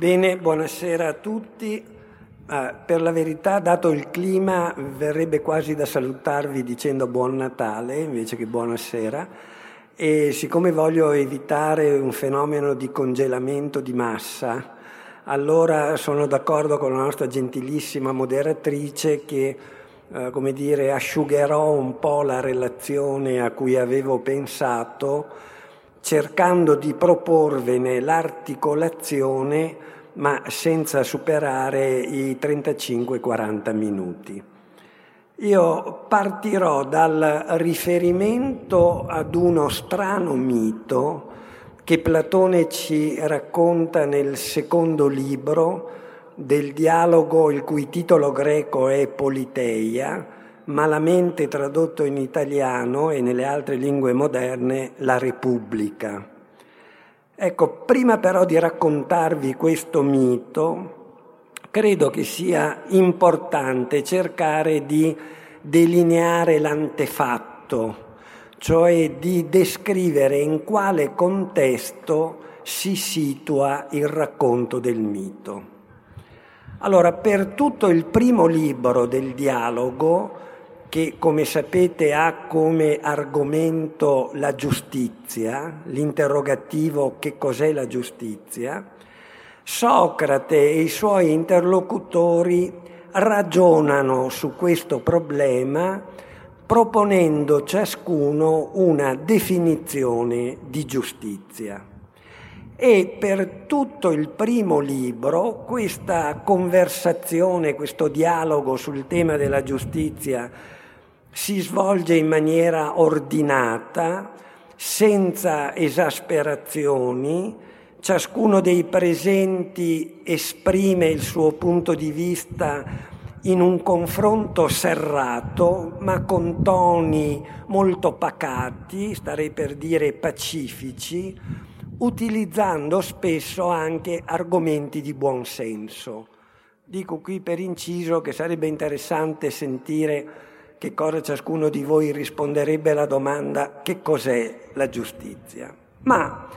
Bene, buonasera a tutti. Uh, per la verità, dato il clima, verrebbe quasi da salutarvi dicendo buon Natale invece che buonasera. E siccome voglio evitare un fenomeno di congelamento di massa, allora sono d'accordo con la nostra gentilissima moderatrice che, uh, come dire, asciugherò un po' la relazione a cui avevo pensato cercando di proporvene l'articolazione ma senza superare i 35-40 minuti. Io partirò dal riferimento ad uno strano mito che Platone ci racconta nel secondo libro del dialogo il cui titolo greco è Politeia, malamente tradotto in italiano e nelle altre lingue moderne La Repubblica. Ecco, prima però di raccontarvi questo mito, credo che sia importante cercare di delineare l'antefatto, cioè di descrivere in quale contesto si situa il racconto del mito. Allora, per tutto il primo libro del dialogo, che come sapete ha come argomento la giustizia, l'interrogativo che cos'è la giustizia, Socrate e i suoi interlocutori ragionano su questo problema proponendo ciascuno una definizione di giustizia. E per tutto il primo libro questa conversazione, questo dialogo sul tema della giustizia si svolge in maniera ordinata, senza esasperazioni, ciascuno dei presenti esprime il suo punto di vista in un confronto serrato, ma con toni molto pacati, starei per dire pacifici, utilizzando spesso anche argomenti di buon senso. Dico qui per inciso che sarebbe interessante sentire che cosa ciascuno di voi risponderebbe alla domanda che cos'è la giustizia. Ma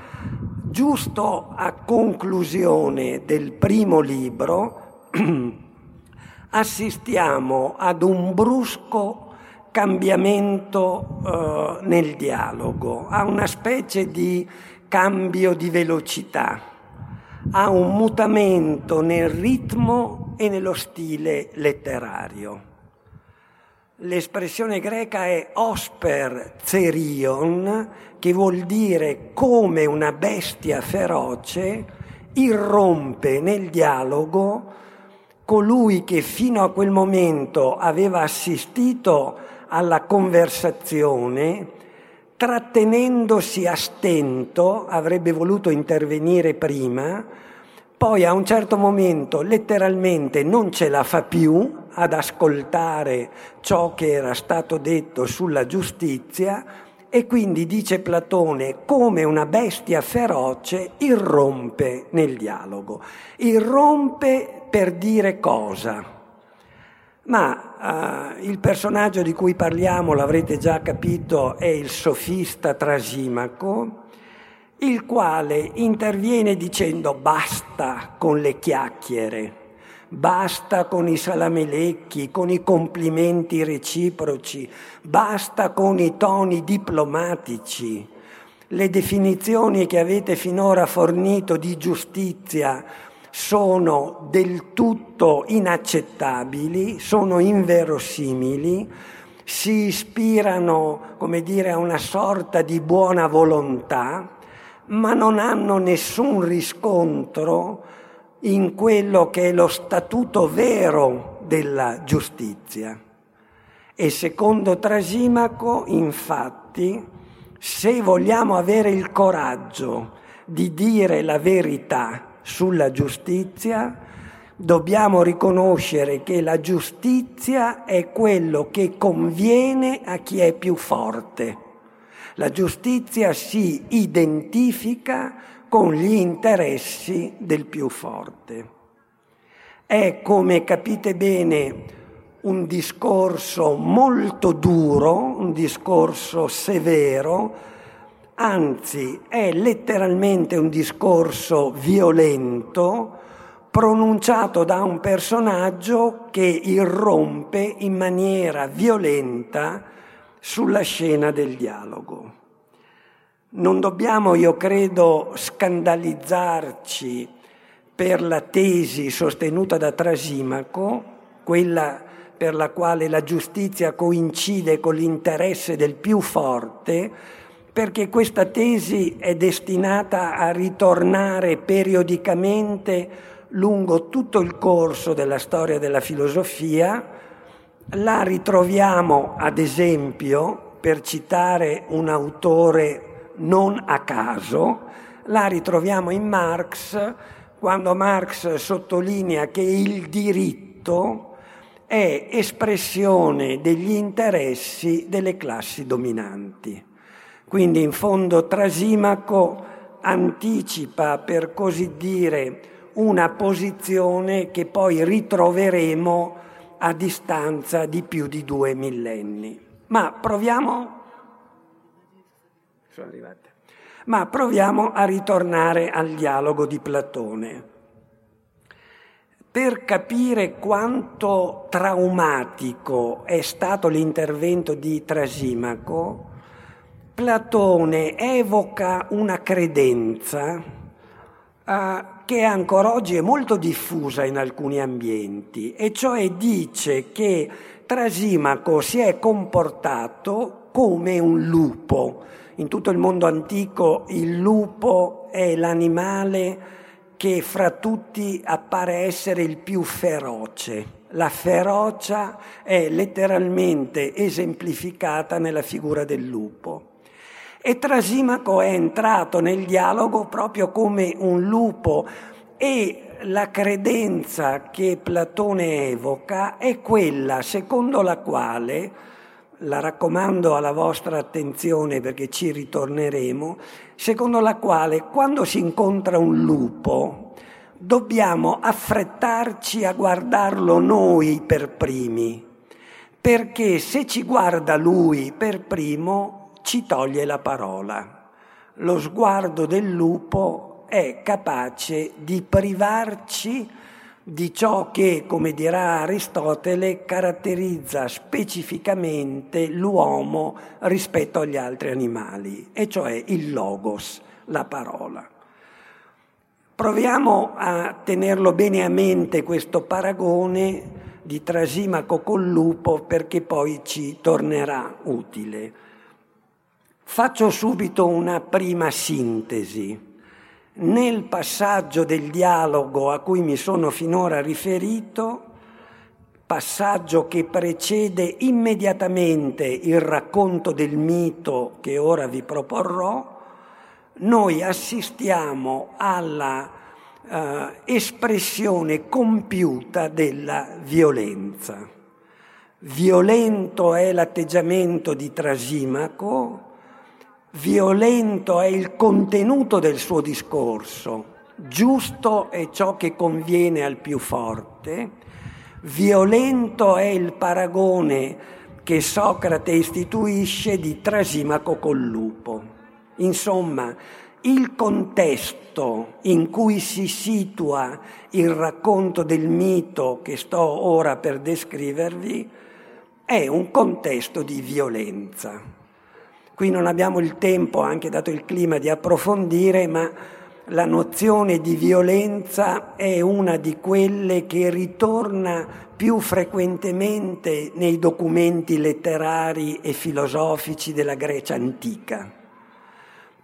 giusto a conclusione del primo libro assistiamo ad un brusco cambiamento eh, nel dialogo, a una specie di cambio di velocità, a un mutamento nel ritmo e nello stile letterario. L'espressione greca è osper zerion, che vuol dire come una bestia feroce irrompe nel dialogo colui che fino a quel momento aveva assistito alla conversazione, trattenendosi a stento, avrebbe voluto intervenire prima, poi a un certo momento letteralmente non ce la fa più ad ascoltare ciò che era stato detto sulla giustizia e quindi dice Platone come una bestia feroce irrompe nel dialogo. Irrompe per dire cosa? Ma uh, il personaggio di cui parliamo, l'avrete già capito, è il sofista Trasimaco, il quale interviene dicendo basta con le chiacchiere, basta con i salamelecchi, con i complimenti reciproci, basta con i toni diplomatici. Le definizioni che avete finora fornito di giustizia sono del tutto inaccettabili, sono inverosimili, si ispirano, come dire, a una sorta di buona volontà, ma non hanno nessun riscontro in quello che è lo statuto vero della giustizia. E secondo Trasimaco, infatti, se vogliamo avere il coraggio di dire la verità sulla giustizia, dobbiamo riconoscere che la giustizia è quello che conviene a chi è più forte la giustizia si identifica con gli interessi del più forte. È, come capite bene, un discorso molto duro, un discorso severo, anzi è letteralmente un discorso violento, pronunciato da un personaggio che irrompe in maniera violenta sulla scena del dialogo. Non dobbiamo, io credo, scandalizzarci per la tesi sostenuta da Trasimaco, quella per la quale la giustizia coincide con l'interesse del più forte, perché questa tesi è destinata a ritornare periodicamente lungo tutto il corso della storia della filosofia. La ritroviamo, ad esempio, per citare un autore non a caso, la ritroviamo in Marx quando Marx sottolinea che il diritto è espressione degli interessi delle classi dominanti. Quindi in fondo Trasimaco anticipa, per così dire, una posizione che poi ritroveremo a distanza di più di due millenni. Ma proviamo, Ma proviamo a ritornare al dialogo di Platone. Per capire quanto traumatico è stato l'intervento di Trasimaco, Platone evoca una credenza uh, che ancora oggi è molto diffusa in alcuni ambienti, e cioè dice che Trasimaco si è comportato come un lupo. In tutto il mondo antico il lupo è l'animale che fra tutti appare essere il più feroce. La ferocia è letteralmente esemplificata nella figura del lupo. E Trasimaco è entrato nel dialogo proprio come un lupo e la credenza che Platone evoca è quella secondo la quale, la raccomando alla vostra attenzione perché ci ritorneremo, secondo la quale quando si incontra un lupo dobbiamo affrettarci a guardarlo noi per primi, perché se ci guarda lui per primo ci toglie la parola. Lo sguardo del lupo è capace di privarci di ciò che, come dirà Aristotele, caratterizza specificamente l'uomo rispetto agli altri animali, e cioè il logos, la parola. Proviamo a tenerlo bene a mente questo paragone di Trasimaco col lupo perché poi ci tornerà utile. Faccio subito una prima sintesi. Nel passaggio del dialogo a cui mi sono finora riferito, passaggio che precede immediatamente il racconto del mito che ora vi proporrò, noi assistiamo alla uh, espressione compiuta della violenza. Violento è l'atteggiamento di Trasimaco, Violento è il contenuto del suo discorso, giusto è ciò che conviene al più forte, violento è il paragone che Socrate istituisce di Trasimaco col lupo. Insomma, il contesto in cui si situa il racconto del mito che sto ora per descrivervi è un contesto di violenza. Qui non abbiamo il tempo, anche dato il clima, di approfondire, ma la nozione di violenza è una di quelle che ritorna più frequentemente nei documenti letterari e filosofici della Grecia antica.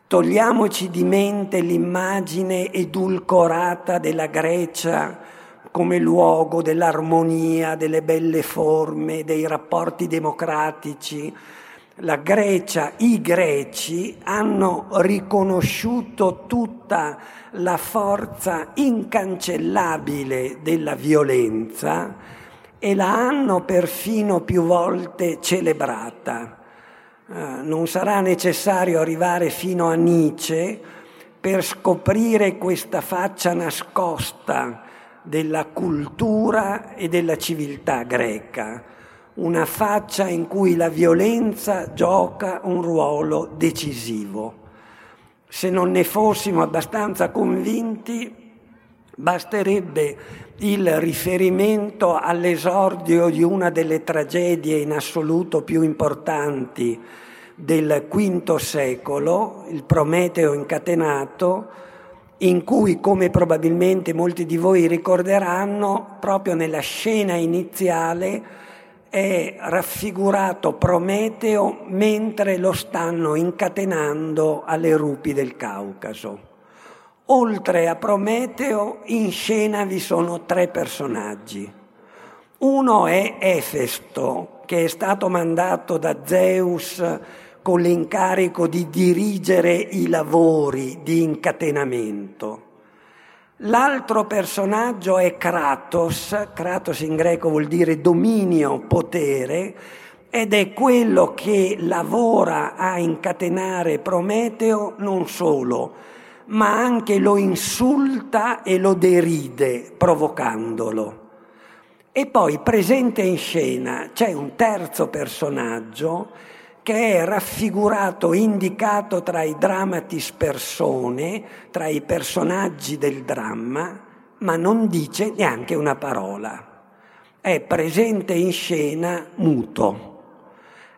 Togliamoci di mente l'immagine edulcorata della Grecia come luogo dell'armonia, delle belle forme, dei rapporti democratici, la Grecia, i greci hanno riconosciuto tutta la forza incancellabile della violenza e la hanno perfino più volte celebrata. Eh, non sarà necessario arrivare fino a Nietzsche per scoprire questa faccia nascosta della cultura e della civiltà greca una faccia in cui la violenza gioca un ruolo decisivo. Se non ne fossimo abbastanza convinti, Basterebbe il riferimento all'esordio di una delle tragedie in assoluto più importanti del V secolo, il Prometeo incatenato, in cui, come probabilmente molti di voi ricorderanno, proprio nella scena iniziale è raffigurato Prometeo mentre lo stanno incatenando alle rupi del Caucaso. Oltre a Prometeo in scena vi sono tre personaggi. Uno è Efesto, che è stato mandato da Zeus con l'incarico di dirigere i lavori di incatenamento. L'altro personaggio è Kratos, Kratos in greco vuol dire dominio, potere, ed è quello che lavora a incatenare Prometeo non solo, ma anche lo insulta e lo deride provocandolo. E poi presente in scena c'è un terzo personaggio che è raffigurato, indicato tra i dramatis persone, tra i personaggi del dramma, ma non dice neanche una parola. È presente in scena muto.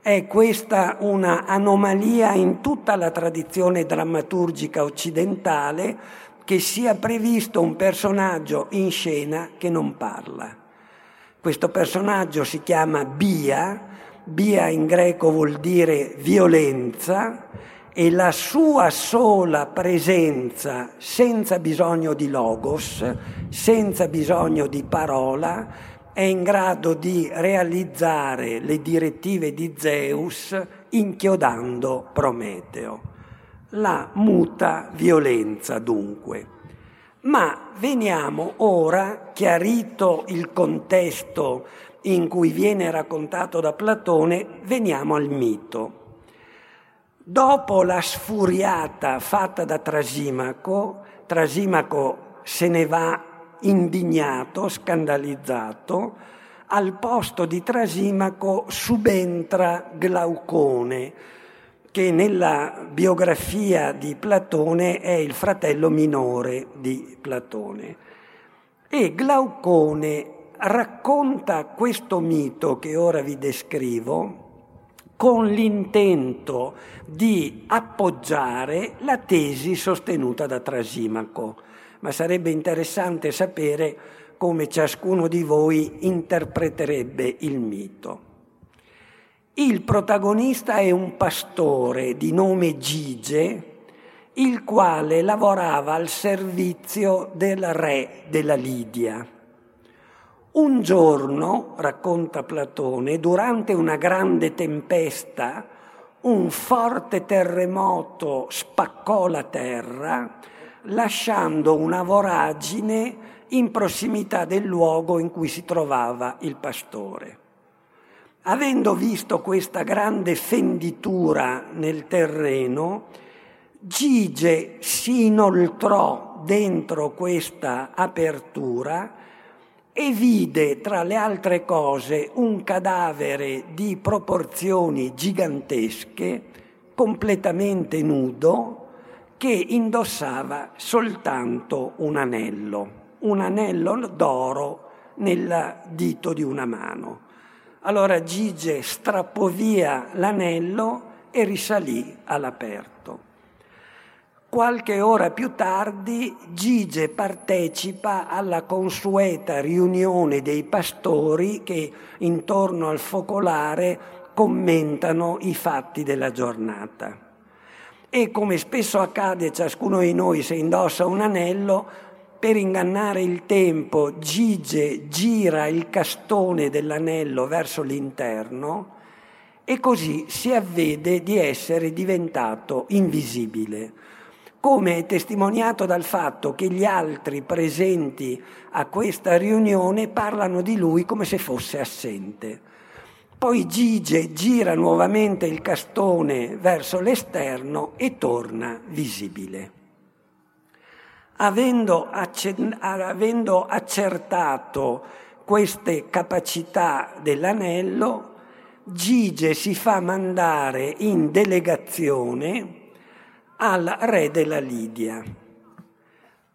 È questa una anomalia in tutta la tradizione drammaturgica occidentale che sia previsto un personaggio in scena che non parla. Questo personaggio si chiama Bia, Bia in greco vuol dire violenza e la sua sola presenza senza bisogno di logos, senza bisogno di parola, è in grado di realizzare le direttive di Zeus inchiodando Prometeo. La muta violenza dunque. Ma veniamo ora, chiarito il contesto in cui viene raccontato da Platone, veniamo al mito. Dopo la sfuriata fatta da Trasimaco, Trasimaco se ne va indignato, scandalizzato, al posto di Trasimaco subentra Glaucone, che nella biografia di Platone è il fratello minore di Platone. E Glaucone racconta questo mito che ora vi descrivo con l'intento di appoggiare la tesi sostenuta da Trasimaco ma sarebbe interessante sapere come ciascuno di voi interpreterebbe il mito. Il protagonista è un pastore di nome Gige, il quale lavorava al servizio del re della Lidia. Un giorno, racconta Platone, durante una grande tempesta, un forte terremoto spaccò la terra lasciando una voragine in prossimità del luogo in cui si trovava il pastore. Avendo visto questa grande fenditura nel terreno, Gige si inoltrò dentro questa apertura e vide tra le altre cose un cadavere di proporzioni gigantesche, completamente nudo, che indossava soltanto un anello, un anello d'oro nel dito di una mano. Allora Gige strappò via l'anello e risalì all'aperto. Qualche ora più tardi Gige partecipa alla consueta riunione dei pastori che intorno al focolare commentano i fatti della giornata. E come spesso accade ciascuno di noi se indossa un anello, per ingannare il tempo Gige gira il castone dell'anello verso l'interno e così si avvede di essere diventato invisibile, come è testimoniato dal fatto che gli altri presenti a questa riunione parlano di lui come se fosse assente. Poi Gige gira nuovamente il castone verso l'esterno e torna visibile. Avendo, accen- avendo accertato queste capacità dell'anello, Gige si fa mandare in delegazione al re della Lidia.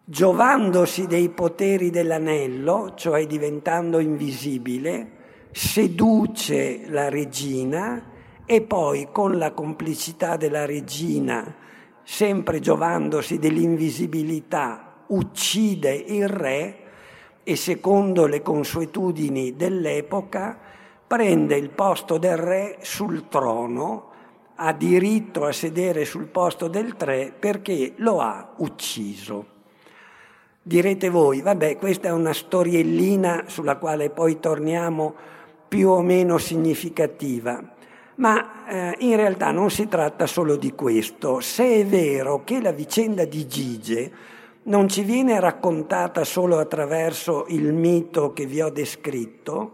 giovandosi dei poteri dell'anello, cioè diventando invisibile, seduce la regina e poi con la complicità della regina, sempre giovandosi dell'invisibilità, uccide il re e secondo le consuetudini dell'epoca prende il posto del re sul trono, ha diritto a sedere sul posto del re perché lo ha ucciso. Direte voi, vabbè, questa è una storiellina sulla quale poi torniamo più o meno significativa. Ma eh, in realtà non si tratta solo di questo. Se è vero che la vicenda di Gige non ci viene raccontata solo attraverso il mito che vi ho descritto,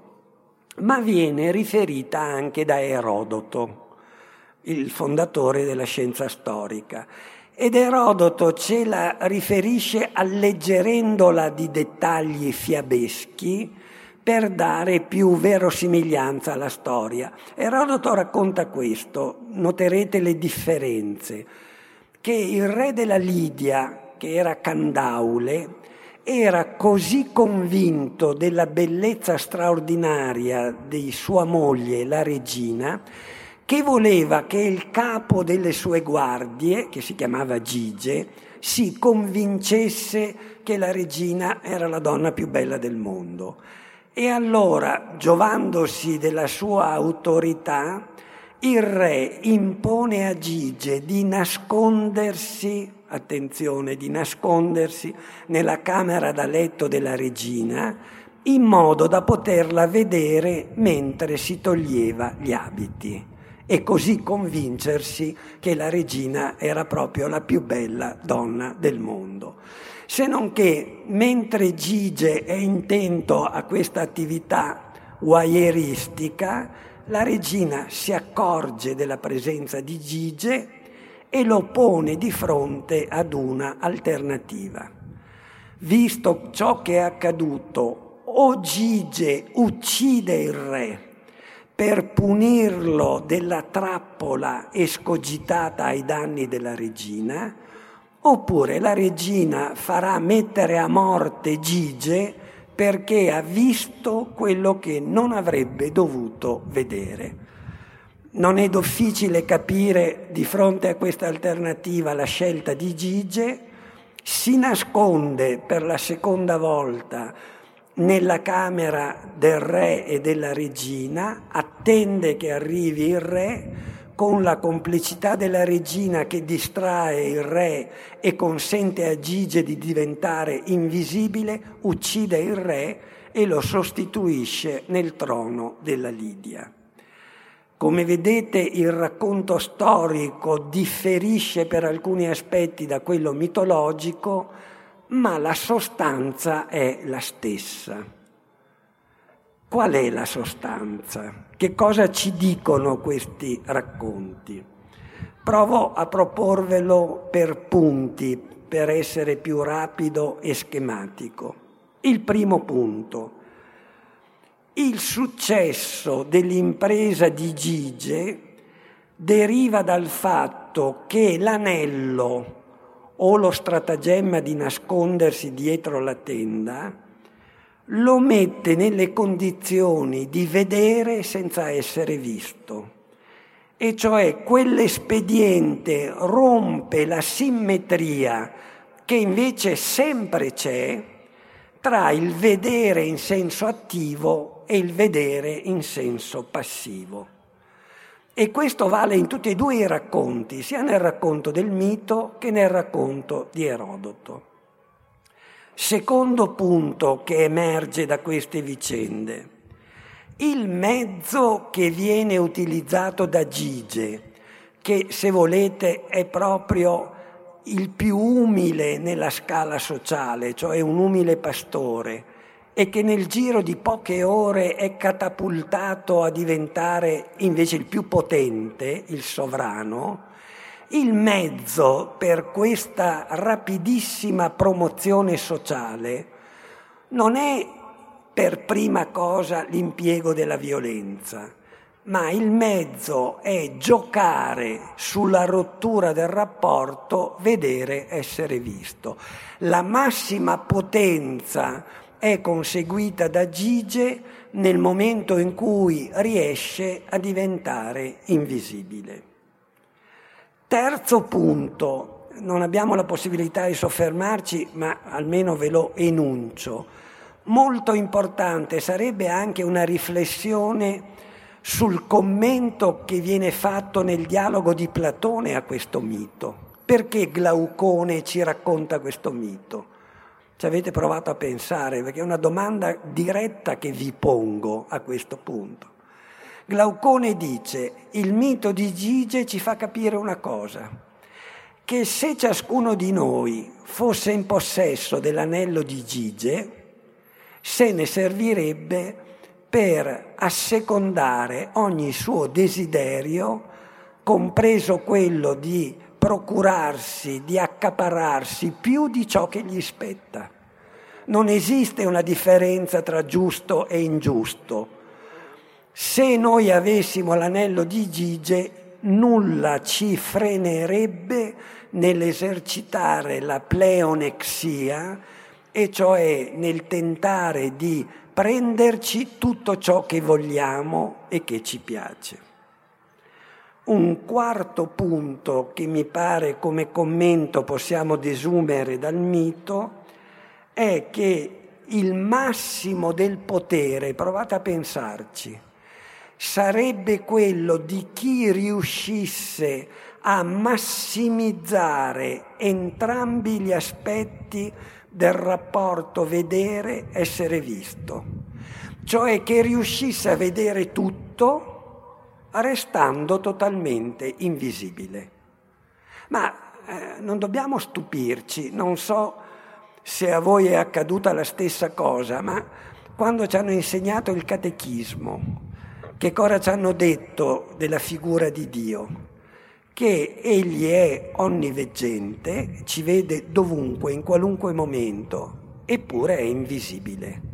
ma viene riferita anche da Erodoto, il fondatore della scienza storica. Ed Erodoto ce la riferisce alleggerendola di dettagli fiabeschi, per dare più verosimiglianza alla storia. Erodoto racconta questo, noterete le differenze, che il re della Lidia, che era Candaule, era così convinto della bellezza straordinaria di sua moglie, la regina, che voleva che il capo delle sue guardie, che si chiamava Gige, si convincesse che la regina era la donna più bella del mondo. E allora, giovandosi della sua autorità, il re impone a Gige di nascondersi, attenzione, di nascondersi nella camera da letto della regina, in modo da poterla vedere mentre si toglieva gli abiti e così convincersi che la regina era proprio la più bella donna del mondo se non che mentre Gige è intento a questa attività wireistica, la regina si accorge della presenza di Gige e lo pone di fronte ad una alternativa. Visto ciò che è accaduto, o Gige uccide il re per punirlo della trappola escogitata ai danni della regina, Oppure la regina farà mettere a morte Gige perché ha visto quello che non avrebbe dovuto vedere. Non è difficile capire di fronte a questa alternativa la scelta di Gige, si nasconde per la seconda volta nella camera del re e della regina, attende che arrivi il re, con la complicità della regina che distrae il re e consente a Gige di diventare invisibile, uccide il re e lo sostituisce nel trono della Lidia. Come vedete il racconto storico differisce per alcuni aspetti da quello mitologico, ma la sostanza è la stessa. Qual è la sostanza? Che cosa ci dicono questi racconti? Provo a proporvelo per punti, per essere più rapido e schematico. Il primo punto. Il successo dell'impresa di Gige deriva dal fatto che l'anello o lo stratagemma di nascondersi dietro la tenda lo mette nelle condizioni di vedere senza essere visto. E cioè quell'espediente rompe la simmetria che invece sempre c'è tra il vedere in senso attivo e il vedere in senso passivo. E questo vale in tutti e due i racconti, sia nel racconto del mito che nel racconto di Erodoto. Secondo punto che emerge da queste vicende. Il mezzo che viene utilizzato da Gige, che se volete è proprio il più umile nella scala sociale, cioè un umile pastore, e che nel giro di poche ore è catapultato a diventare invece il più potente, il sovrano, il mezzo per questa rapidissima promozione sociale non è per prima cosa l'impiego della violenza, ma il mezzo è giocare sulla rottura del rapporto, vedere, essere visto. La massima potenza è conseguita da Gige nel momento in cui riesce a diventare invisibile. Terzo punto, non abbiamo la possibilità di soffermarci, ma almeno ve lo enuncio. Molto importante sarebbe anche una riflessione sul commento che viene fatto nel dialogo di Platone a questo mito. Perché Glaucone ci racconta questo mito? Ci avete provato a pensare, perché è una domanda diretta che vi pongo a questo punto. Glaucone dice, il mito di Gige ci fa capire una cosa, che se ciascuno di noi fosse in possesso dell'anello di Gige, se ne servirebbe per assecondare ogni suo desiderio, compreso quello di procurarsi, di accapararsi più di ciò che gli spetta. Non esiste una differenza tra giusto e ingiusto. Se noi avessimo l'anello di Gige, nulla ci frenerebbe nell'esercitare la pleonexia, e cioè nel tentare di prenderci tutto ciò che vogliamo e che ci piace. Un quarto punto che mi pare come commento possiamo desumere dal mito è che il massimo del potere, provate a pensarci, sarebbe quello di chi riuscisse a massimizzare entrambi gli aspetti del rapporto vedere, essere visto, cioè che riuscisse a vedere tutto restando totalmente invisibile. Ma eh, non dobbiamo stupirci, non so se a voi è accaduta la stessa cosa, ma quando ci hanno insegnato il catechismo, che cosa ci hanno detto della figura di Dio? che egli è onniveggente, ci vede dovunque, in qualunque momento, eppure è invisibile.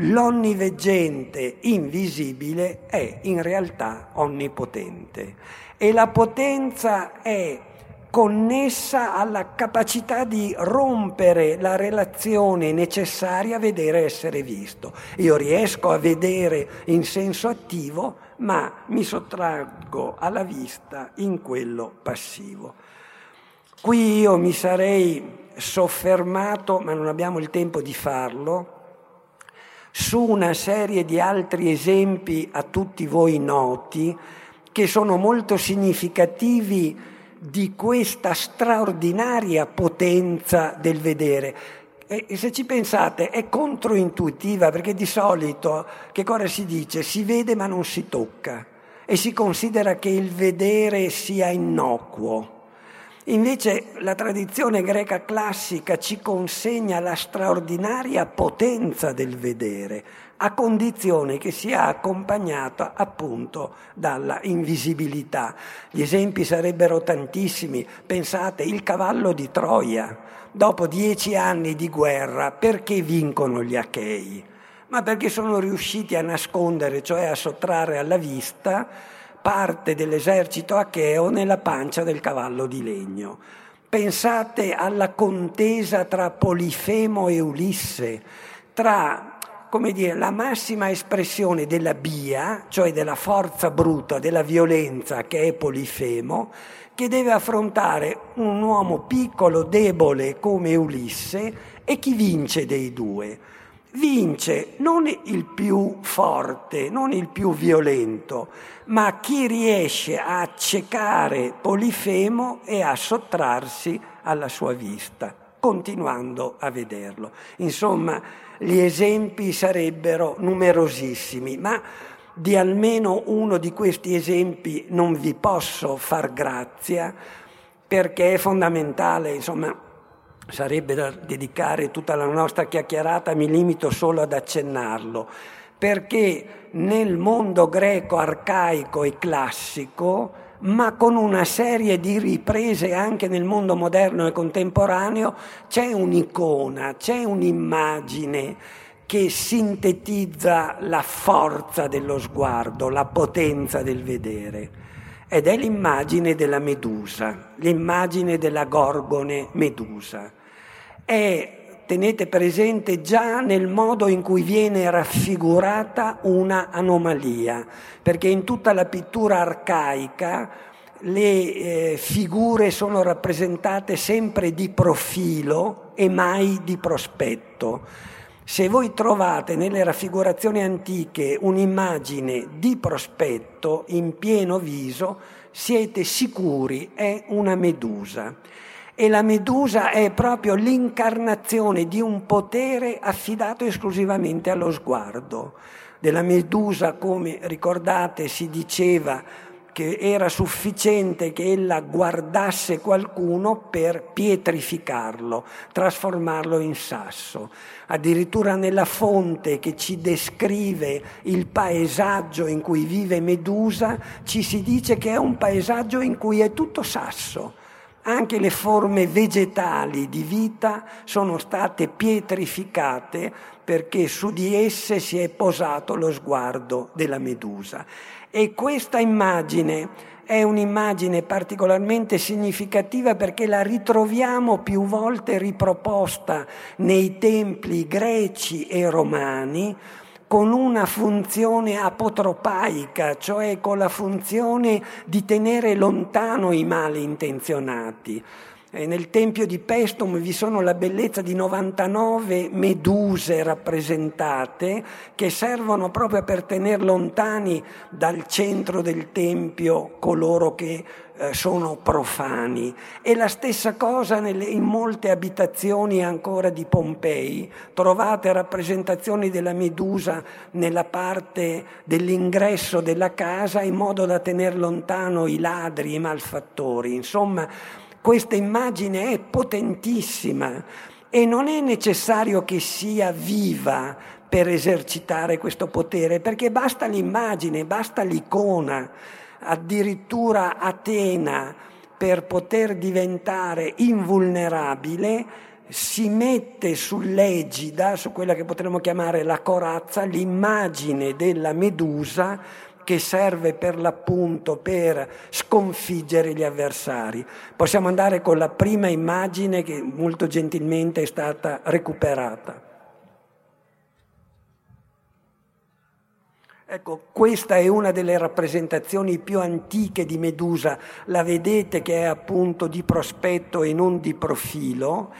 L'onniveggente invisibile è in realtà onnipotente e la potenza è connessa alla capacità di rompere la relazione necessaria a vedere essere visto. Io riesco a vedere in senso attivo, ma mi sottraggo alla vista in quello passivo. Qui io mi sarei soffermato, ma non abbiamo il tempo di farlo, su una serie di altri esempi a tutti voi noti che sono molto significativi di questa straordinaria potenza del vedere. E se ci pensate è controintuitiva perché di solito che cosa si dice? Si vede ma non si tocca e si considera che il vedere sia innocuo. Invece la tradizione greca classica ci consegna la straordinaria potenza del vedere, a condizione che sia accompagnata appunto dalla invisibilità. Gli esempi sarebbero tantissimi. Pensate, il cavallo di Troia, dopo dieci anni di guerra, perché vincono gli Achei? Ma perché sono riusciti a nascondere, cioè a sottrarre alla vista, parte dell'esercito acheo nella pancia del cavallo di legno. Pensate alla contesa tra Polifemo e Ulisse, tra come dire, la massima espressione della bia, cioè della forza bruta, della violenza che è Polifemo, che deve affrontare un uomo piccolo, debole come Ulisse e chi vince dei due? Vince non il più forte, non il più violento, ma chi riesce a accecare Polifemo e a sottrarsi alla sua vista, continuando a vederlo. Insomma, gli esempi sarebbero numerosissimi, ma di almeno uno di questi esempi non vi posso far grazia perché è fondamentale, insomma, sarebbe da dedicare tutta la nostra chiacchierata, mi limito solo ad accennarlo, perché nel mondo greco arcaico e classico ma con una serie di riprese anche nel mondo moderno e contemporaneo, c'è un'icona, c'è un'immagine che sintetizza la forza dello sguardo, la potenza del vedere. Ed è l'immagine della Medusa, l'immagine della Gorgone Medusa. È, tenete presente, già nel modo in cui viene raffigurata una anomalia, perché in tutta la pittura arcaica le eh, figure sono rappresentate sempre di profilo e mai di prospetto. Se voi trovate nelle raffigurazioni antiche un'immagine di prospetto in pieno viso, siete sicuri è una medusa. E la medusa è proprio l'incarnazione di un potere affidato esclusivamente allo sguardo. Della medusa, come ricordate, si diceva che era sufficiente che ella guardasse qualcuno per pietrificarlo, trasformarlo in sasso. Addirittura nella fonte che ci descrive il paesaggio in cui vive Medusa, ci si dice che è un paesaggio in cui è tutto sasso. Anche le forme vegetali di vita sono state pietrificate perché su di esse si è posato lo sguardo della Medusa. E questa immagine è un'immagine particolarmente significativa perché la ritroviamo più volte riproposta nei templi greci e romani con una funzione apotropaica, cioè con la funzione di tenere lontano i malintenzionati. E nel tempio di Pestum vi sono la bellezza di 99 meduse rappresentate che servono proprio per tenere lontani dal centro del tempio coloro che eh, sono profani. E la stessa cosa in molte abitazioni ancora di Pompei. Trovate rappresentazioni della medusa nella parte dell'ingresso della casa in modo da tenere lontano i ladri, i malfattori. Insomma, questa immagine è potentissima e non è necessario che sia viva per esercitare questo potere, perché basta l'immagine, basta l'icona, addirittura Atena per poter diventare invulnerabile si mette sull'egida, su quella che potremmo chiamare la corazza, l'immagine della Medusa che serve per l'appunto per sconfiggere gli avversari. Possiamo andare con la prima immagine che molto gentilmente è stata recuperata. Ecco, questa è una delle rappresentazioni più antiche di Medusa, la vedete che è appunto di prospetto e non di profilo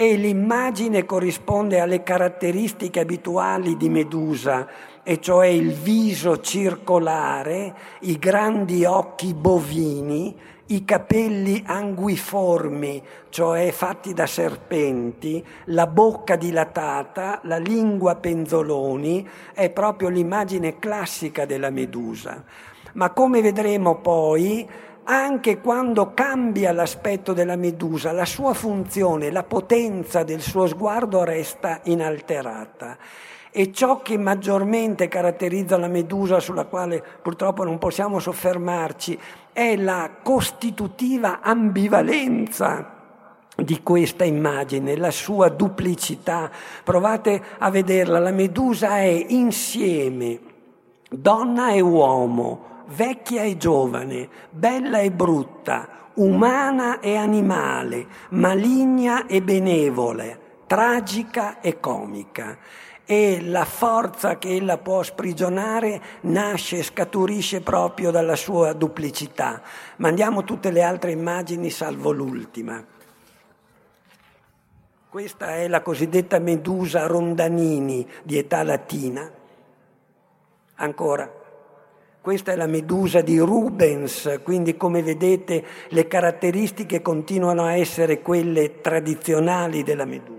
e l'immagine corrisponde alle caratteristiche abituali di Medusa, e cioè il viso circolare, i grandi occhi bovini, i capelli anguiformi, cioè fatti da serpenti, la bocca dilatata, la lingua penzoloni, è proprio l'immagine classica della medusa. Ma come vedremo poi, anche quando cambia l'aspetto della medusa, la sua funzione, la potenza del suo sguardo resta inalterata. E ciò che maggiormente caratterizza la medusa, sulla quale purtroppo non possiamo soffermarci, è la costitutiva ambivalenza di questa immagine, la sua duplicità. Provate a vederla, la medusa è insieme donna e uomo, vecchia e giovane, bella e brutta, umana e animale, maligna e benevole, tragica e comica e la forza che ella può sprigionare nasce, scaturisce proprio dalla sua duplicità. Mandiamo tutte le altre immagini salvo l'ultima. Questa è la cosiddetta Medusa Rondanini di età latina. Ancora, questa è la Medusa di Rubens, quindi come vedete le caratteristiche continuano a essere quelle tradizionali della Medusa.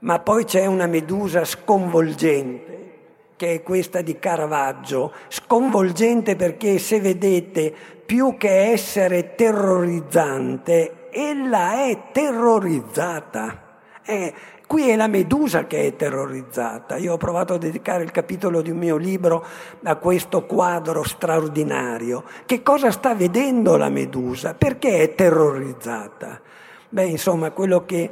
Ma poi c'è una medusa sconvolgente, che è questa di Caravaggio, sconvolgente perché se vedete, più che essere terrorizzante, ella è terrorizzata. È, qui è la medusa che è terrorizzata. Io ho provato a dedicare il capitolo di un mio libro a questo quadro straordinario. Che cosa sta vedendo la medusa? Perché è terrorizzata? Beh, insomma, quello che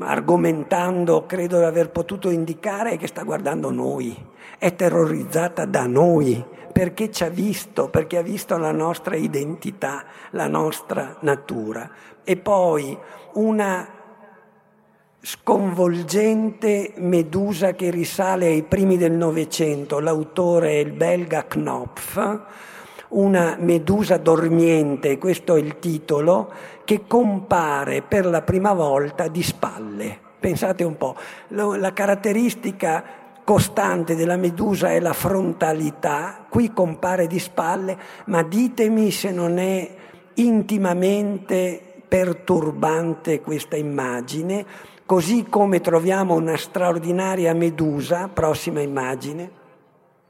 argomentando credo di aver potuto indicare è che sta guardando noi, è terrorizzata da noi, perché ci ha visto, perché ha visto la nostra identità, la nostra natura. E poi una sconvolgente Medusa che risale ai primi del Novecento, l'autore è il belga Knopf, una Medusa dormiente, questo è il titolo, che compare per la prima volta di spalle. Pensate un po', la caratteristica costante della Medusa è la frontalità, qui compare di spalle, ma ditemi se non è intimamente perturbante questa immagine Così come troviamo una straordinaria medusa, prossima immagine,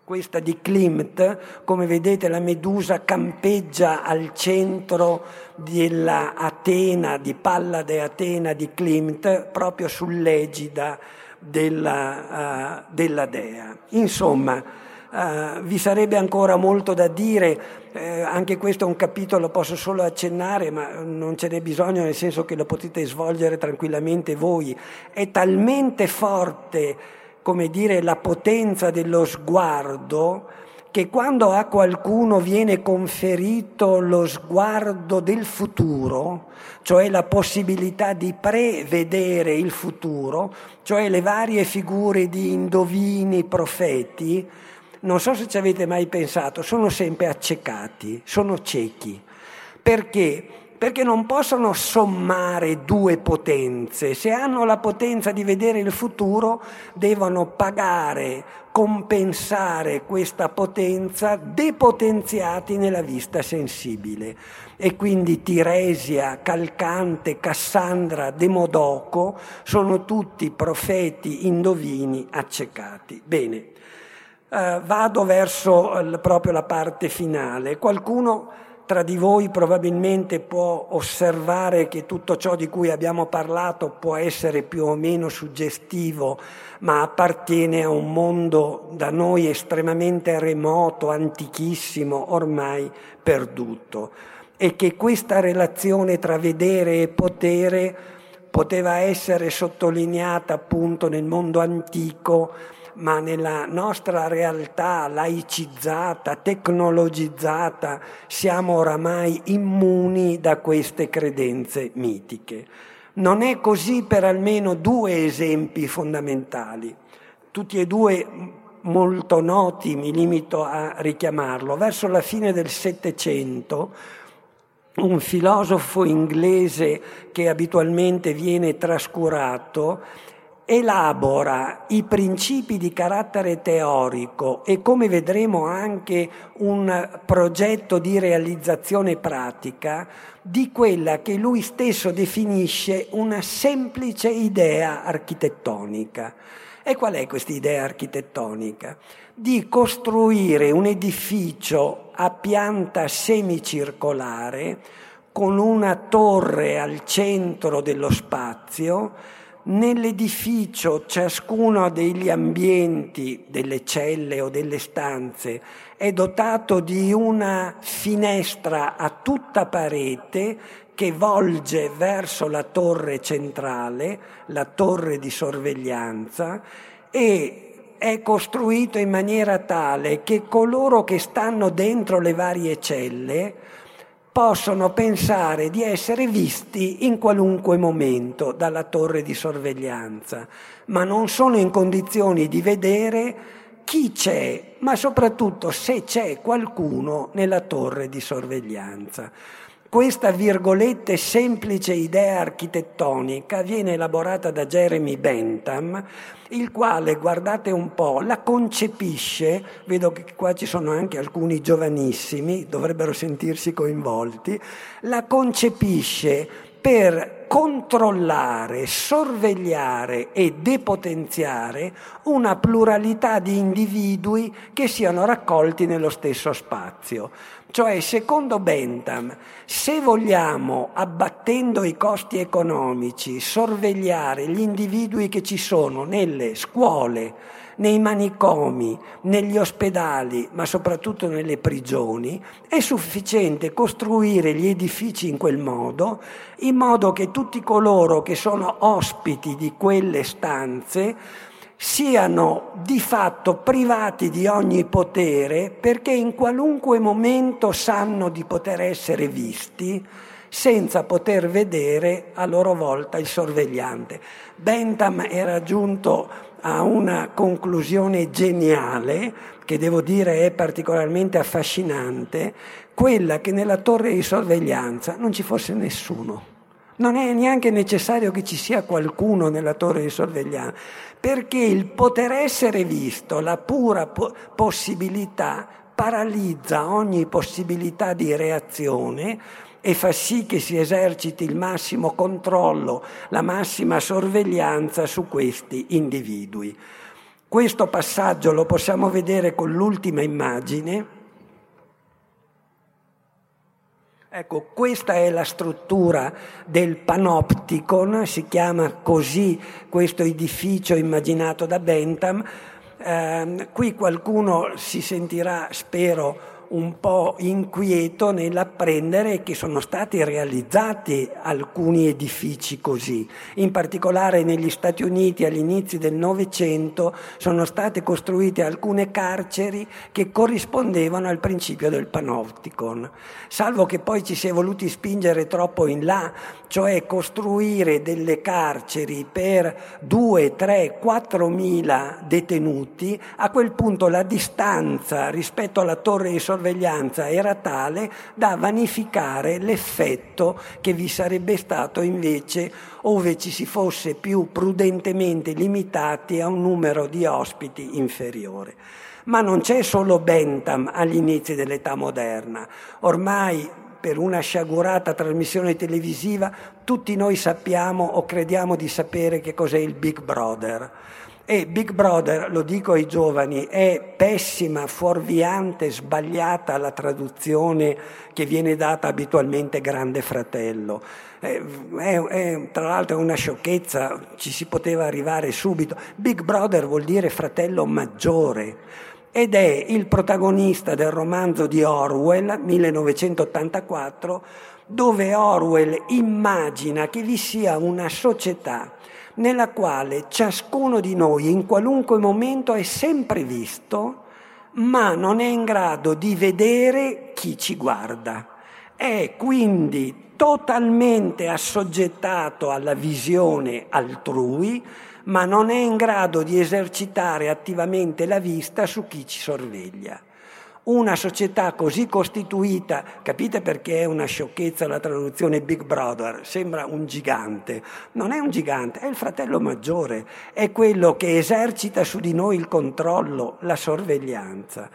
questa di Klimt, come vedete la medusa campeggia al centro della di Pallade Atena di Klimt, proprio sull'egida della, uh, della dea. Insomma, Uh, vi sarebbe ancora molto da dire, eh, anche questo è un capitolo, posso solo accennare, ma non ce n'è bisogno nel senso che lo potete svolgere tranquillamente voi. È talmente forte, come dire, la potenza dello sguardo che quando a qualcuno viene conferito lo sguardo del futuro, cioè la possibilità di prevedere il futuro, cioè le varie figure di indovini, profeti, non so se ci avete mai pensato, sono sempre accecati, sono ciechi. Perché? Perché non possono sommare due potenze. Se hanno la potenza di vedere il futuro, devono pagare, compensare questa potenza depotenziati nella vista sensibile. E quindi Tiresia, Calcante, Cassandra, Demodoco sono tutti profeti indovini accecati. Bene. Uh, vado verso uh, proprio la parte finale. Qualcuno tra di voi probabilmente può osservare che tutto ciò di cui abbiamo parlato può essere più o meno suggestivo, ma appartiene a un mondo da noi estremamente remoto, antichissimo, ormai perduto. E che questa relazione tra vedere e potere poteva essere sottolineata appunto nel mondo antico ma nella nostra realtà laicizzata, tecnologizzata, siamo oramai immuni da queste credenze mitiche. Non è così per almeno due esempi fondamentali, tutti e due molto noti, mi limito a richiamarlo. Verso la fine del Settecento, un filosofo inglese che abitualmente viene trascurato elabora i principi di carattere teorico e come vedremo anche un progetto di realizzazione pratica di quella che lui stesso definisce una semplice idea architettonica. E qual è questa idea architettonica? Di costruire un edificio a pianta semicircolare con una torre al centro dello spazio Nell'edificio ciascuno degli ambienti, delle celle o delle stanze, è dotato di una finestra a tutta parete che volge verso la torre centrale, la torre di sorveglianza, e è costruito in maniera tale che coloro che stanno dentro le varie celle possono pensare di essere visti in qualunque momento dalla torre di sorveglianza, ma non sono in condizioni di vedere chi c'è, ma soprattutto se c'è qualcuno nella torre di sorveglianza. Questa virgolette semplice idea architettonica viene elaborata da Jeremy Bentham, il quale, guardate un po', la concepisce, vedo che qua ci sono anche alcuni giovanissimi, dovrebbero sentirsi coinvolti, la concepisce per controllare, sorvegliare e depotenziare una pluralità di individui che siano raccolti nello stesso spazio. Cioè, secondo Bentham, se vogliamo, abbattendo i costi economici, sorvegliare gli individui che ci sono nelle scuole, nei manicomi, negli ospedali, ma soprattutto nelle prigioni, è sufficiente costruire gli edifici in quel modo, in modo che tutti coloro che sono ospiti di quelle stanze siano di fatto privati di ogni potere perché in qualunque momento sanno di poter essere visti senza poter vedere a loro volta il sorvegliante. Bentham era giunto a una conclusione geniale, che devo dire è particolarmente affascinante, quella che nella torre di sorveglianza non ci fosse nessuno. Non è neanche necessario che ci sia qualcuno nella torre di sorveglianza, perché il poter essere visto, la pura po- possibilità, paralizza ogni possibilità di reazione e fa sì che si eserciti il massimo controllo, la massima sorveglianza su questi individui. Questo passaggio lo possiamo vedere con l'ultima immagine Ecco, questa è la struttura del panopticon, si chiama così questo edificio immaginato da Bentham. Eh, qui qualcuno si sentirà, spero, un po' inquieto nell'apprendere che sono stati realizzati alcuni edifici così. In particolare negli Stati Uniti all'inizio del Novecento sono state costruite alcune carceri che corrispondevano al principio del panopticon, salvo che poi ci si è voluti spingere troppo in là, cioè costruire delle carceri per 2, 3, 4 mila detenuti, a quel punto la distanza rispetto alla torre di sorveglianza era tale da vanificare l'effetto che vi sarebbe stato invece ove ci si fosse più prudentemente limitati a un numero di ospiti inferiore. Ma non c'è solo Bentham agli inizi dell'età moderna. Ormai per una sciagurata trasmissione televisiva tutti noi sappiamo o crediamo di sapere che cos'è il Big Brother. E Big Brother, lo dico ai giovani, è pessima, fuorviante, sbagliata la traduzione che viene data abitualmente Grande Fratello. È, è, è, tra l'altro una sciocchezza, ci si poteva arrivare subito. Big Brother vuol dire fratello maggiore ed è il protagonista del romanzo di Orwell, 1984, dove Orwell immagina che vi sia una società nella quale ciascuno di noi in qualunque momento è sempre visto, ma non è in grado di vedere chi ci guarda. È quindi totalmente assoggettato alla visione altrui, ma non è in grado di esercitare attivamente la vista su chi ci sorveglia. Una società così costituita, capite perché è una sciocchezza la traduzione Big Brother, sembra un gigante. Non è un gigante, è il fratello maggiore, è quello che esercita su di noi il controllo, la sorveglianza.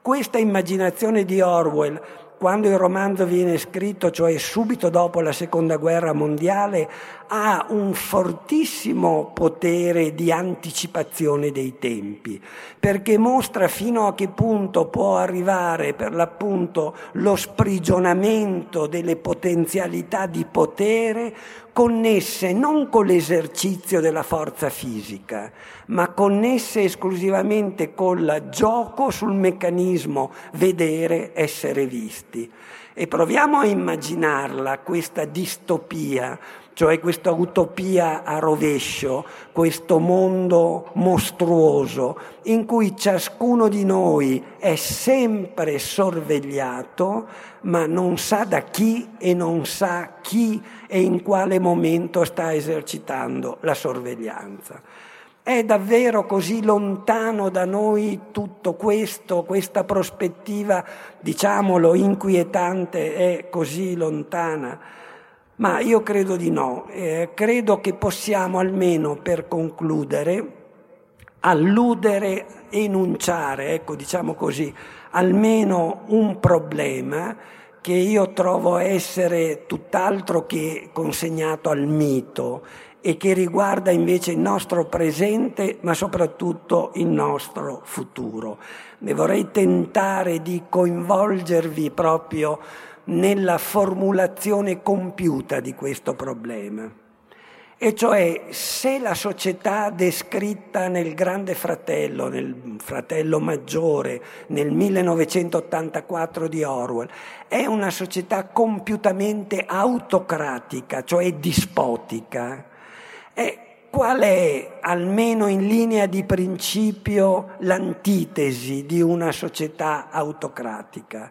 Questa immaginazione di Orwell quando il romanzo viene scritto, cioè subito dopo la seconda guerra mondiale, ha un fortissimo potere di anticipazione dei tempi, perché mostra fino a che punto può arrivare per l'appunto lo sprigionamento delle potenzialità di potere connesse non con l'esercizio della forza fisica, ma connesse esclusivamente col gioco sul meccanismo vedere, essere visti. E proviamo a immaginarla, questa distopia, cioè questa utopia a rovescio, questo mondo mostruoso in cui ciascuno di noi è sempre sorvegliato, ma non sa da chi e non sa chi e in quale momento sta esercitando la sorveglianza. È davvero così lontano da noi tutto questo, questa prospettiva, diciamolo, inquietante è così lontana? Ma io credo di no, eh, credo che possiamo almeno per concludere alludere, enunciare, ecco diciamo così, almeno un problema che io trovo essere tutt'altro che consegnato al mito e che riguarda invece il nostro presente, ma soprattutto il nostro futuro. Ne vorrei tentare di coinvolgervi proprio nella formulazione compiuta di questo problema. E cioè se la società descritta nel Grande Fratello, nel Fratello Maggiore, nel 1984 di Orwell, è una società compiutamente autocratica, cioè dispotica, e qual è, almeno in linea di principio, l'antitesi di una società autocratica?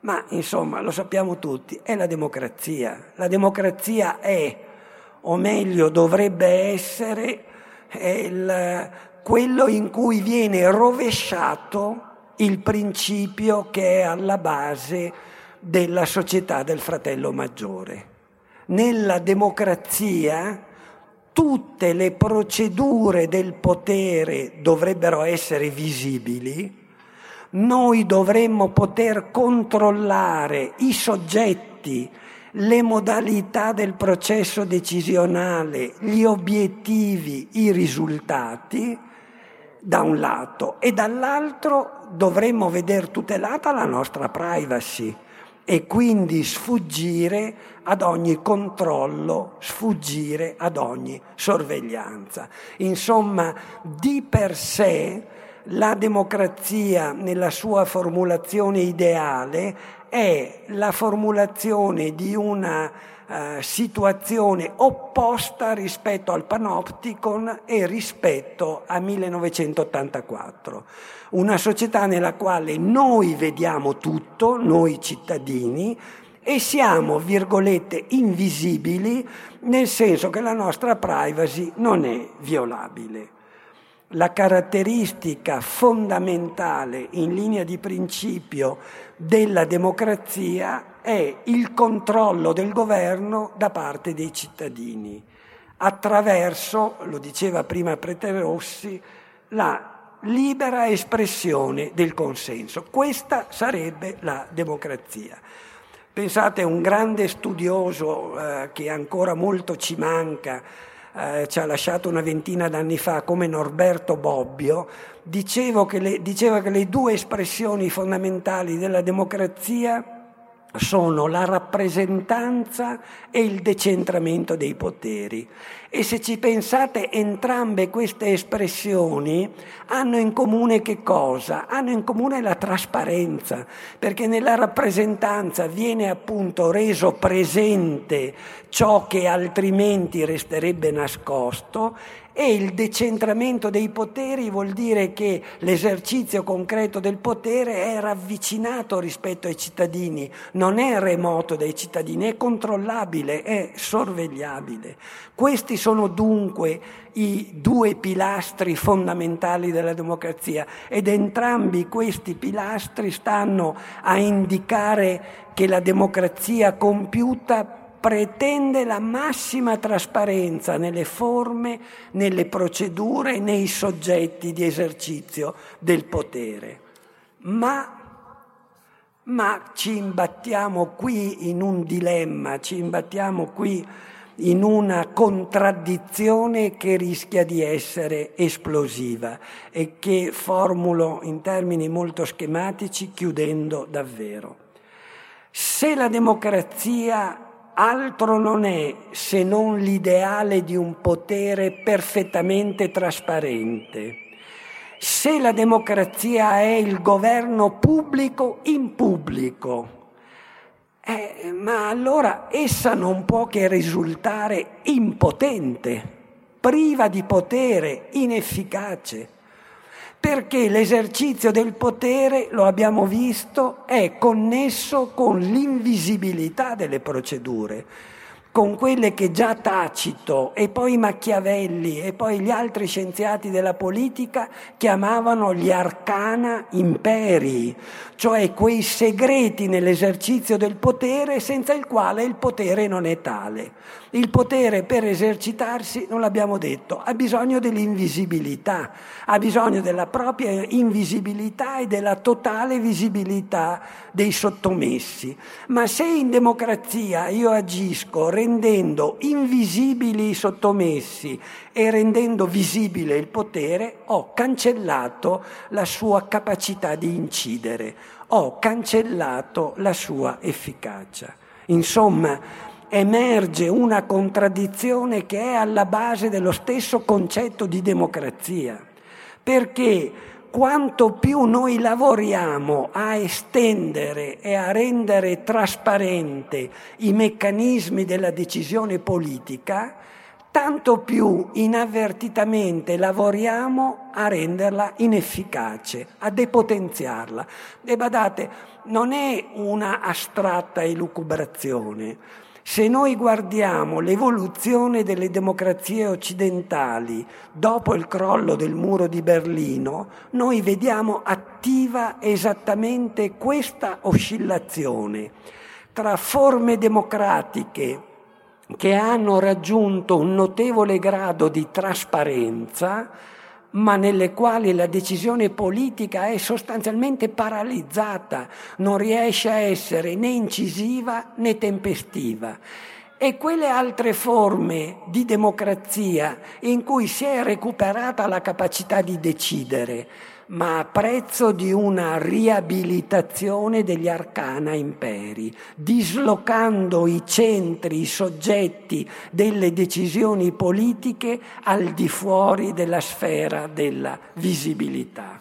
Ma insomma, lo sappiamo tutti, è la democrazia. La democrazia è, o meglio dovrebbe essere, il, quello in cui viene rovesciato il principio che è alla base della società del fratello maggiore. Nella democrazia tutte le procedure del potere dovrebbero essere visibili, noi dovremmo poter controllare i soggetti, le modalità del processo decisionale, gli obiettivi, i risultati, da un lato, e dall'altro dovremmo vedere tutelata la nostra privacy e quindi sfuggire ad ogni controllo, sfuggire ad ogni sorveglianza. Insomma, di per sé la democrazia nella sua formulazione ideale è la formulazione di una uh, situazione opposta rispetto al panopticon e rispetto a 1984 una società nella quale noi vediamo tutto, noi cittadini, e siamo, virgolette, invisibili, nel senso che la nostra privacy non è violabile. La caratteristica fondamentale in linea di principio della democrazia è il controllo del governo da parte dei cittadini, attraverso, lo diceva prima Prete Rossi, la libera espressione del consenso. Questa sarebbe la democrazia. Pensate, un grande studioso eh, che ancora molto ci manca, eh, ci ha lasciato una ventina d'anni fa, come Norberto Bobbio, che le, diceva che le due espressioni fondamentali della democrazia sono la rappresentanza e il decentramento dei poteri. E se ci pensate, entrambe queste espressioni hanno in comune che cosa? Hanno in comune la trasparenza, perché nella rappresentanza viene appunto reso presente ciò che altrimenti resterebbe nascosto e il decentramento dei poteri vuol dire che l'esercizio concreto del potere è ravvicinato rispetto ai cittadini, non è remoto dai cittadini, è controllabile, è sorvegliabile. Questi sono dunque i due pilastri fondamentali della democrazia ed entrambi questi pilastri stanno a indicare che la democrazia compiuta pretende la massima trasparenza nelle forme, nelle procedure, nei soggetti di esercizio del potere. Ma, ma ci imbattiamo qui in un dilemma, ci imbattiamo qui in una contraddizione che rischia di essere esplosiva e che formulo in termini molto schematici chiudendo davvero. Se la democrazia altro non è se non l'ideale di un potere perfettamente trasparente. Se la democrazia è il governo pubblico in pubblico, eh, ma allora essa non può che risultare impotente, priva di potere, inefficace perché l'esercizio del potere, lo abbiamo visto, è connesso con l'invisibilità delle procedure. Con quelle che già Tacito e poi Machiavelli e poi gli altri scienziati della politica chiamavano gli arcana imperi, cioè quei segreti nell'esercizio del potere senza il quale il potere non è tale. Il potere per esercitarsi, non l'abbiamo detto, ha bisogno dell'invisibilità, ha bisogno della propria invisibilità e della totale visibilità dei sottomessi. Ma se in democrazia io agisco rendendo invisibili i sottomessi e rendendo visibile il potere, ho cancellato la sua capacità di incidere, ho cancellato la sua efficacia. Insomma, emerge una contraddizione che è alla base dello stesso concetto di democrazia, perché quanto più noi lavoriamo a estendere e a rendere trasparente i meccanismi della decisione politica, tanto più inavvertitamente lavoriamo a renderla inefficace, a depotenziarla. E badate, non è una astratta elucubrazione, se noi guardiamo l'evoluzione delle democrazie occidentali dopo il crollo del muro di Berlino, noi vediamo attiva esattamente questa oscillazione tra forme democratiche che hanno raggiunto un notevole grado di trasparenza ma nelle quali la decisione politica è sostanzialmente paralizzata, non riesce a essere né incisiva né tempestiva. E quelle altre forme di democrazia in cui si è recuperata la capacità di decidere, ma a prezzo di una riabilitazione degli arcana imperi, dislocando i centri, i soggetti delle decisioni politiche al di fuori della sfera della visibilità.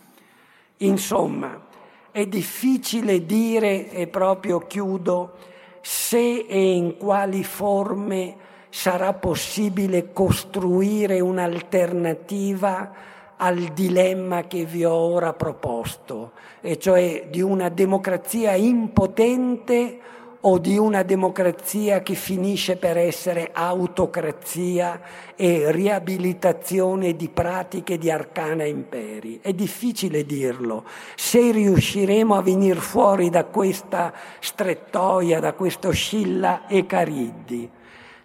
Insomma, è difficile dire, e proprio chiudo, se e in quali forme sarà possibile costruire un'alternativa al dilemma che vi ho ora proposto, e cioè di una democrazia impotente o di una democrazia che finisce per essere autocrazia e riabilitazione di pratiche di arcana imperi. È difficile dirlo. Se riusciremo a venire fuori da questa strettoia, da questo Scilla e Cariddi.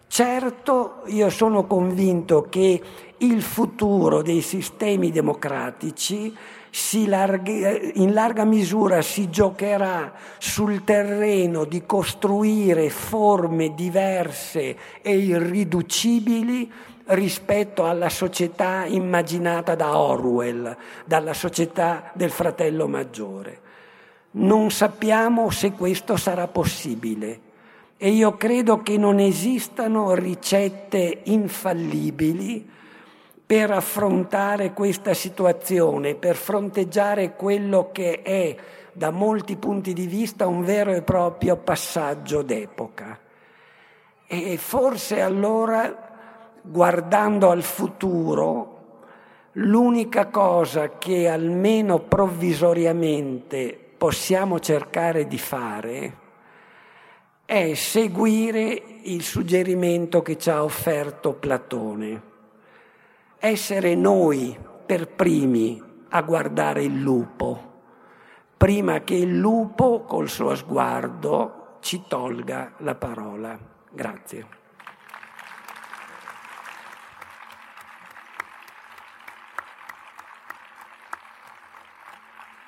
Certo, io sono convinto che il futuro dei sistemi democratici larga, in larga misura si giocherà sul terreno di costruire forme diverse e irriducibili rispetto alla società immaginata da Orwell, dalla società del fratello maggiore. Non sappiamo se questo sarà possibile e io credo che non esistano ricette infallibili per affrontare questa situazione, per fronteggiare quello che è da molti punti di vista un vero e proprio passaggio d'epoca. E forse allora, guardando al futuro, l'unica cosa che almeno provvisoriamente possiamo cercare di fare è seguire il suggerimento che ci ha offerto Platone essere noi per primi a guardare il lupo, prima che il lupo col suo sguardo ci tolga la parola. Grazie.